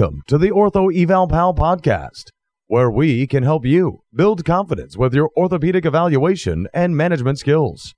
Welcome to the Ortho Eval Pal podcast, where we can help you build confidence with your orthopedic evaluation and management skills.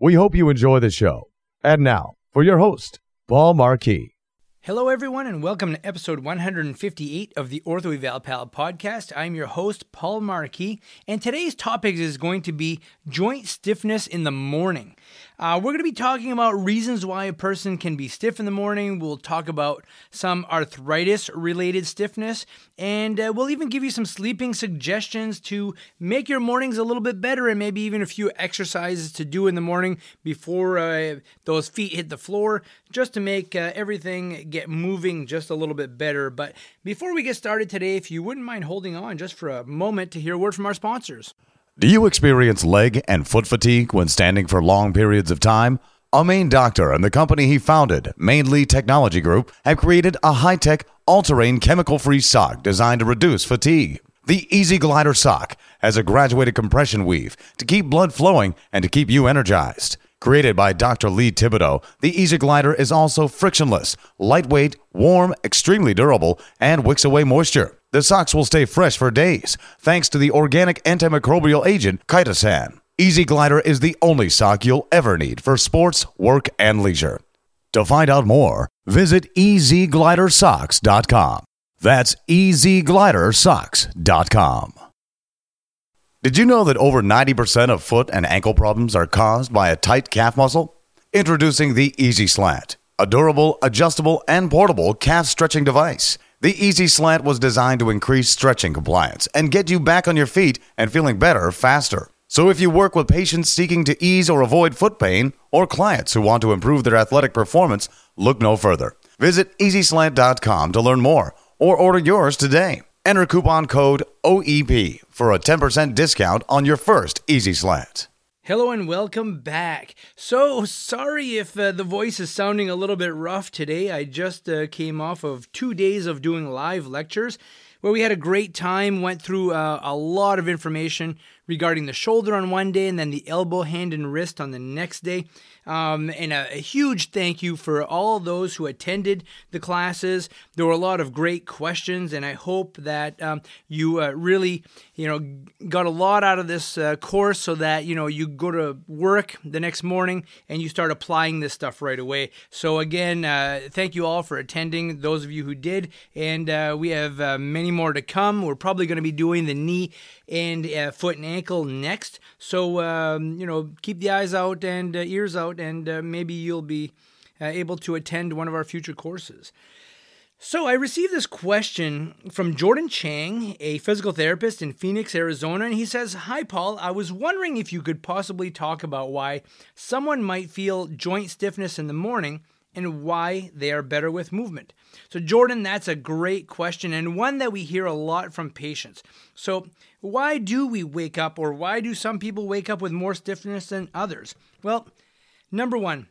We hope you enjoy the show. And now, for your host, Paul Marquis. Hello, everyone, and welcome to episode 158 of the Ortho Eval Pal podcast. I'm your host, Paul Marquis, and today's topic is going to be joint stiffness in the morning. Uh, we're going to be talking about reasons why a person can be stiff in the morning. We'll talk about some arthritis related stiffness, and uh, we'll even give you some sleeping suggestions to make your mornings a little bit better and maybe even a few exercises to do in the morning before uh, those feet hit the floor, just to make uh, everything get moving just a little bit better. But before we get started today, if you wouldn't mind holding on just for a moment to hear a word from our sponsors. Do you experience leg and foot fatigue when standing for long periods of time? A Maine doctor and the company he founded, Mainly Technology Group, have created a high tech, all terrain, chemical free sock designed to reduce fatigue. The Easy Glider sock has a graduated compression weave to keep blood flowing and to keep you energized. Created by Dr. Lee Thibodeau, the Easy Glider is also frictionless, lightweight, warm, extremely durable, and wicks away moisture. The socks will stay fresh for days thanks to the organic antimicrobial agent chitosan. Easy Glider is the only sock you'll ever need for sports, work, and leisure. To find out more, visit easyglidersocks.com. That's easyglidersocks.com. Did you know that over 90% of foot and ankle problems are caused by a tight calf muscle? Introducing the Easy Slant, a durable, adjustable, and portable calf stretching device. The Easy Slant was designed to increase stretching compliance and get you back on your feet and feeling better faster. So if you work with patients seeking to ease or avoid foot pain or clients who want to improve their athletic performance, look no further. Visit easyslant.com to learn more or order yours today. Enter coupon code OEP for a 10% discount on your first Easy Slant. Hello and welcome back. So sorry if uh, the voice is sounding a little bit rough today. I just uh, came off of two days of doing live lectures where we had a great time, went through uh, a lot of information regarding the shoulder on one day and then the elbow, hand, and wrist on the next day. Um, and a, a, huge thank you for all those who attended the classes. There were a lot of great questions, and I hope that um, you uh, really, you know, got a lot out of this uh, course, so that you know you go to work the next morning and you start applying this stuff right away. So again, uh, thank you all for attending. Those of you who did, and uh, we have uh, many more to come. We're probably going to be doing the knee and uh, foot and ankle next. So um, you know, keep the eyes out and ears out out, and uh, maybe you'll be uh, able to attend one of our future courses. So, I received this question from Jordan Chang, a physical therapist in Phoenix, Arizona, and he says, Hi, Paul. I was wondering if you could possibly talk about why someone might feel joint stiffness in the morning and why they are better with movement. So, Jordan, that's a great question and one that we hear a lot from patients. So, why do we wake up, or why do some people wake up with more stiffness than others? Well, Number one,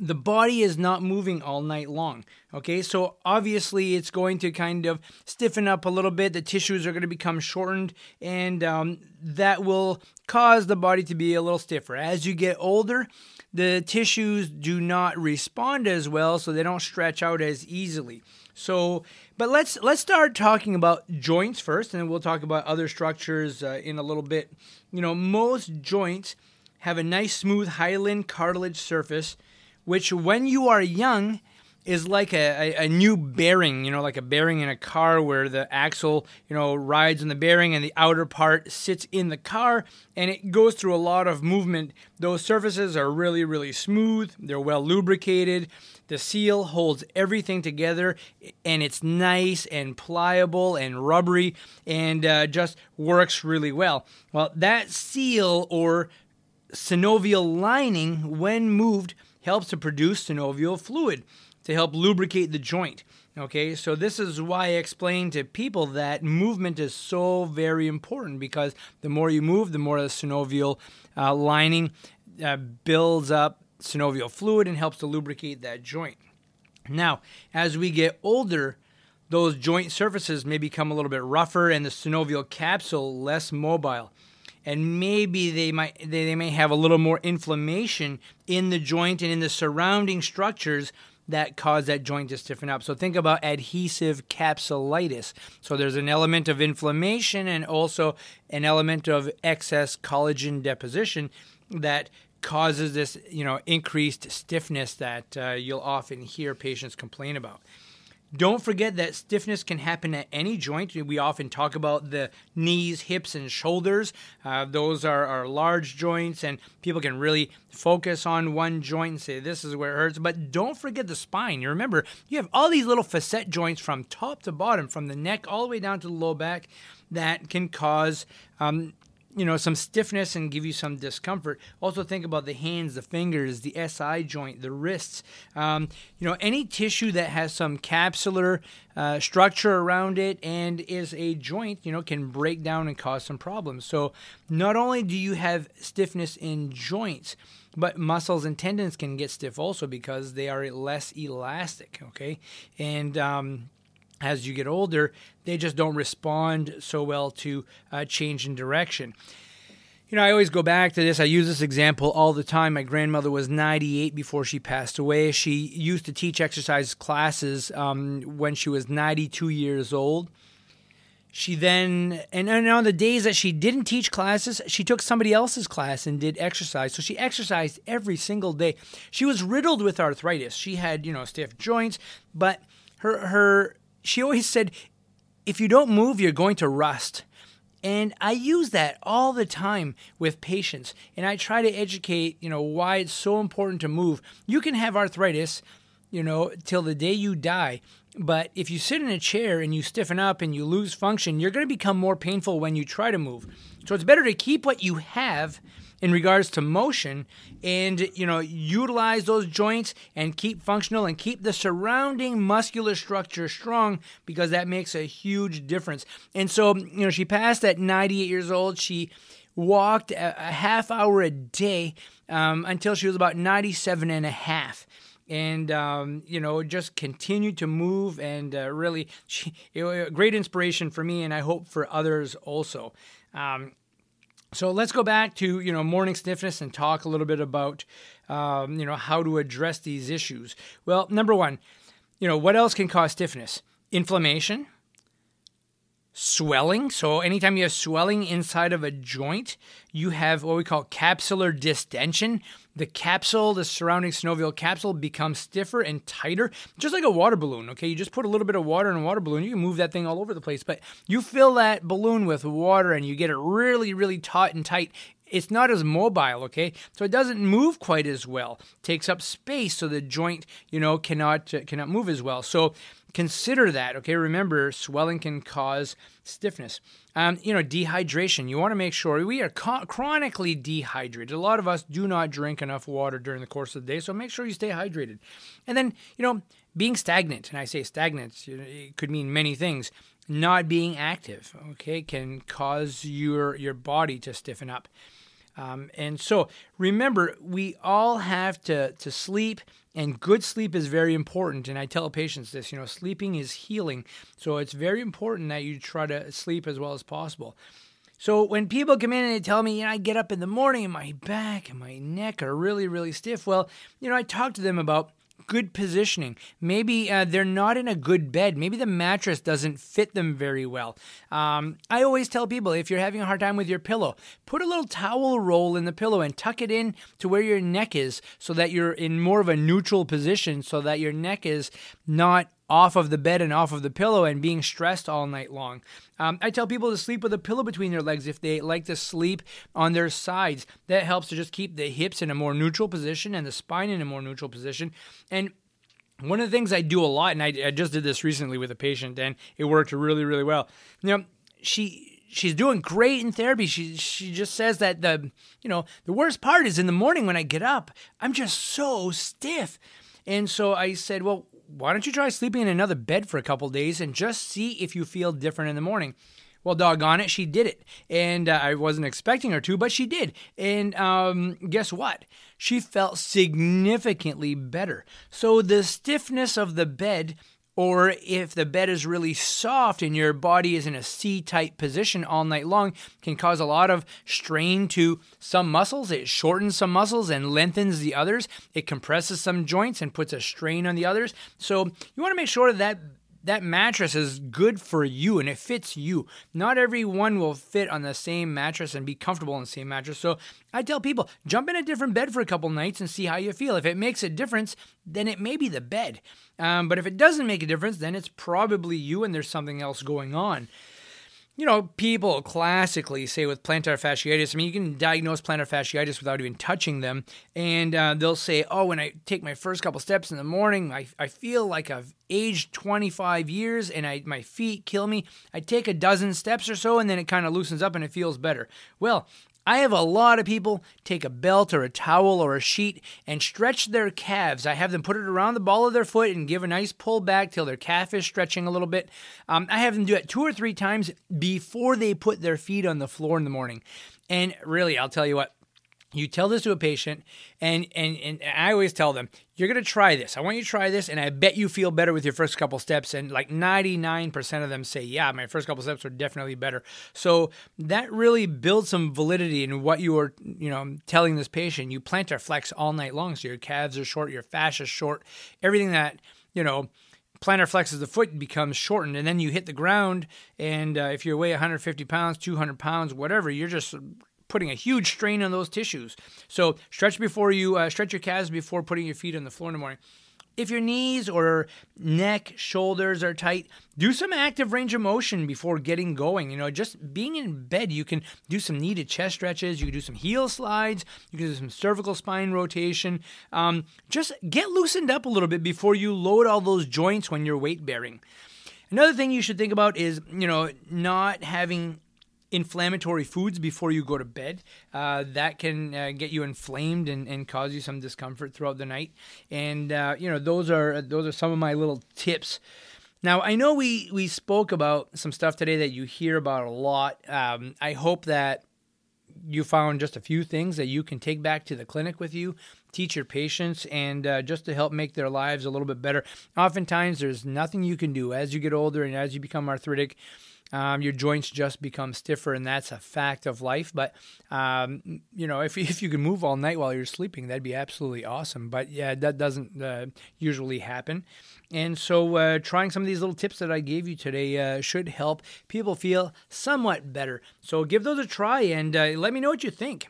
the body is not moving all night long. Okay, so obviously it's going to kind of stiffen up a little bit. The tissues are going to become shortened, and um, that will cause the body to be a little stiffer. As you get older, the tissues do not respond as well, so they don't stretch out as easily. So, but let's let's start talking about joints first, and then we'll talk about other structures uh, in a little bit. You know, most joints have a nice smooth hyaline cartilage surface, which when you are young is like a, a, a, new bearing, you know, like a bearing in a car where the axle, you know, rides on the bearing and the outer part sits in the car and it goes through a lot of movement. Those surfaces are really, really smooth, they're well lubricated. The seal holds everything together and it's nice and pliable and rubbery and uh, just works really well. Well, that seal or synovial lining, when moved, helps to produce synovial fluid to help lubricate the joint. Okay, so this is why I explain to people that movement is so very important because the more you move, the more the synovial uh, lining uh, builds up synovial fluid and helps to lubricate that joint. Now, as we get older, those joint surfaces may become a little bit rougher and the synovial capsule less mobile and maybe they might they, they may have a little more inflammation in the joint and in the surrounding structures that cause that joint to stiffen up. So think about adhesive capsulitis. So there's an element of inflammation and also an element of excess collagen deposition that causes this, you know, increased stiffness that uh, you'll often hear patients complain about. Don't forget that stiffness can happen at any joint. We often talk about the knees, hips, and shoulders. Uh, those are, are large joints, and people can really focus on one joint and say, This is where it hurts. But don't forget the spine. You remember, you have all these little facet joints from top to bottom, from the neck all the way down to the low back, that can cause um, you know some stiffness and give you some discomfort. Also think about the hands the fingers the si joint the wrists. Um, you know any tissue that has some capsular uh, structure around it and is a joint you know can break down and cause some problems. So not only do you have stiffness in joints but muscles and tendons can get stiff also because they are less elastic okay? And um, as you get older, they just don't respond so well to uh, change in direction. You know, I always go back to this. I use this example all the time. My grandmother was 98 before she passed away. She used to teach exercise classes um, when she was 92 years old. She then, and, and on the days that she didn't teach classes, she took somebody else's class and did exercise. So she exercised every single day. She was riddled with arthritis. She had, you know, stiff joints, but her her she always said, if you don't move, you're going to rust. And I use that all the time with patients. And I try to educate, you know, why it's so important to move. You can have arthritis, you know, till the day you die. But if you sit in a chair and you stiffen up and you lose function, you're going to become more painful when you try to move. So it's better to keep what you have in regards to motion and you know utilize those joints and keep functional and keep the surrounding muscular structure strong because that makes a huge difference. And so you know she passed at 98 years old. She walked a, a half hour a day um, until she was about 97 and a half. And um, you know just continued to move and uh, really she, it, great inspiration for me and i hope for others also. Um, so let's go back to you know morning stiffness and talk a little bit about um, you know how to address these issues. Well, number one, you know what else can cause stiffness? Inflammation, swelling. So anytime you have swelling inside of a joint, you have what we call capsular distension. The capsule, the surrounding synovial capsule, becomes stiffer and tighter, just like a water balloon. Okay, you just put a little bit of water in a water balloon, you can move that thing all over the place. But you fill that balloon with water and you get it really, really taut and tight it's not as mobile okay so it doesn't move quite as well takes up space so the joint you know cannot uh, cannot move as well so consider that okay? Remember swelling can cause stiffness. Um, you know dehydration. You want to make sure we are co- chronically dehydrated. A lot of us do not drink enough water during the course of the day so make sure you stay hydrated. And then you know being stagnant and i say stagnant it could mean many things. Not being active okay can cause your your body to stiffen up. Um, and so remember, we all have to, to sleep, and good sleep is very important. And I tell patients this you know, sleeping is healing. So it's very important that you try to sleep as well as possible. So when people come in and they tell me, you know, I get up in the morning and my back and my neck are really, really stiff, well, you know, I talk to them about good positioning. Maybe uh, they're not in a good bed. Maybe the mattress doesn't fit them very well. Um, I always tell people if you're having a hard time with your pillow, put a little towel roll in the pillow and tuck it in to where your neck is so that you're in more of a neutral position so that your neck is not off of the bed and off of the pillow and being stressed all night long. Um, I tell people to sleep with a pillow between their legs if they like to sleep on their sides. That helps to just keep the hips in a more neutral position and the spine in a more neutral position. And one of the things I do a lot, and I, I just did this recently with a patient, and it worked really, really well. You know, she she's doing great in therapy. She she just says that the you know the worst part is in the morning when I get up, I'm just so stiff. And so I said, well, why don't you try sleeping in another bed for a couple days and just see if you feel different in the morning? Well, doggone it, she did it. And uh, I wasn't expecting her to, but she did. And um, guess what? She felt significantly better. So the stiffness of the bed or if the bed is really soft and your body is in a C type position all night long, can cause a lot of strain to some muscles. It shortens some muscles and lengthens the others. It compresses some joints and puts a strain on the others. So you want to make sure that that mattress is good for you and it fits you. Not everyone will fit on the same mattress and be comfortable on the same mattress. So I tell people, jump in a different bed for a couple nights and see how you feel. If it makes a difference, then it may be the bed. Um, but if it doesn't make a difference, then it's probably you and there's something else going on you know, people classically say with plantar fasciitis, I mean, you can diagnose plantar fasciitis without even touching them. And uh, they'll say, oh, when I take my first couple steps in the morning, I, I feel like I've aged 25 years and I, my feet kill me. I take a dozen steps or so and then it kind of loosens up and it feels better. Well, I have a lot of people take a belt or a towel or a sheet and stretch their calves. I have them put it around the ball of their foot and give a nice pull back till their calf is stretching a little bit. Um, I have them do it two or three times before they put their feet on the floor in the morning. And really, I'll tell you what, you tell this to a patient and and and i always tell them you're going to try this. I want you to try this and i bet you feel better with your first couple steps. And like 99% of them say yeah my first couple steps were definitely better. So that really builds some validity in what you are you know telling this patient. You plantar flex all night long so your calves are short your fascia is short everything that you know plantar flexes the foot becomes shortened and then you hit the ground and uh, if you weigh 150 pounds 200 pounds whatever you're just putting a huge strain on those tissues. So stretch before you uh, stretch your calves before putting your feet on the floor in the morning. If your knees or neck, shoulders are tight, do some active range of motion before getting going. You know, just being in bed, you can do some knee to chest stretches, you can do some heel slides, you can do some cervical spine rotation. Um, just get loosened up a little bit before you load all those joints when you're weight bearing. Another thing you should think about is, you know, not having inflammatory foods before you go to bed. Uh, that can uh, get you inflamed and, and cause you some discomfort throughout the night. And uh, you know those are those are some of my little tips. Now I know we we spoke about some stuff today that you hear about a lot. Um, I hope that you found just a few things that you can take back to the clinic with you, teach your patients, and uh, just to help make their lives a little bit better. Oftentimes, there's nothing you can do as you get older and as you become arthritic um, your joints just become stiffer, and that's a fact of life. But um, you know, if if you can move all night while you're sleeping, that'd be absolutely awesome. But yeah, that doesn't uh, usually happen. And so, uh, trying some of these little tips that I gave you today uh, should help people feel somewhat better. So give those a try and uh, let me know what you think.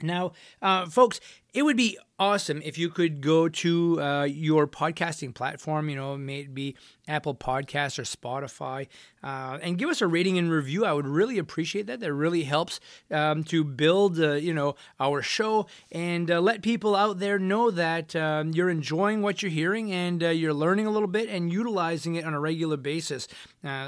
Now, uh, folks, it would be awesome if you could go to uh, your podcasting platform, you know, maybe Apple Podcasts or Spotify, uh, and give us a rating and review. I would really appreciate that. That really helps um, to build, uh, you know, our show and uh, let people out there know that um, you're enjoying what you're hearing and uh, you're learning a little bit and utilizing it on a regular basis.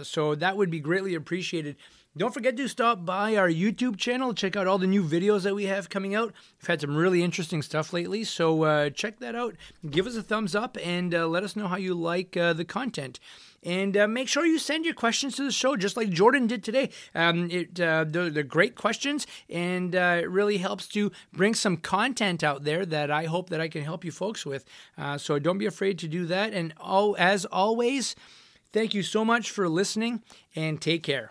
So that would be greatly appreciated. Don't forget to stop by our YouTube channel, check out all the new videos that we have coming out. We've had some really interesting stuff lately, so uh, check that out. Give us a thumbs up and uh, let us know how you like uh, the content. And uh, make sure you send your questions to the show, just like Jordan did today. Um, it, uh, they're, they're, great questions, and uh, it really helps to bring some content out there that I hope that I can help you folks with. so don't be afraid to do that. And oh, as always, thank you so much for listening, and take care.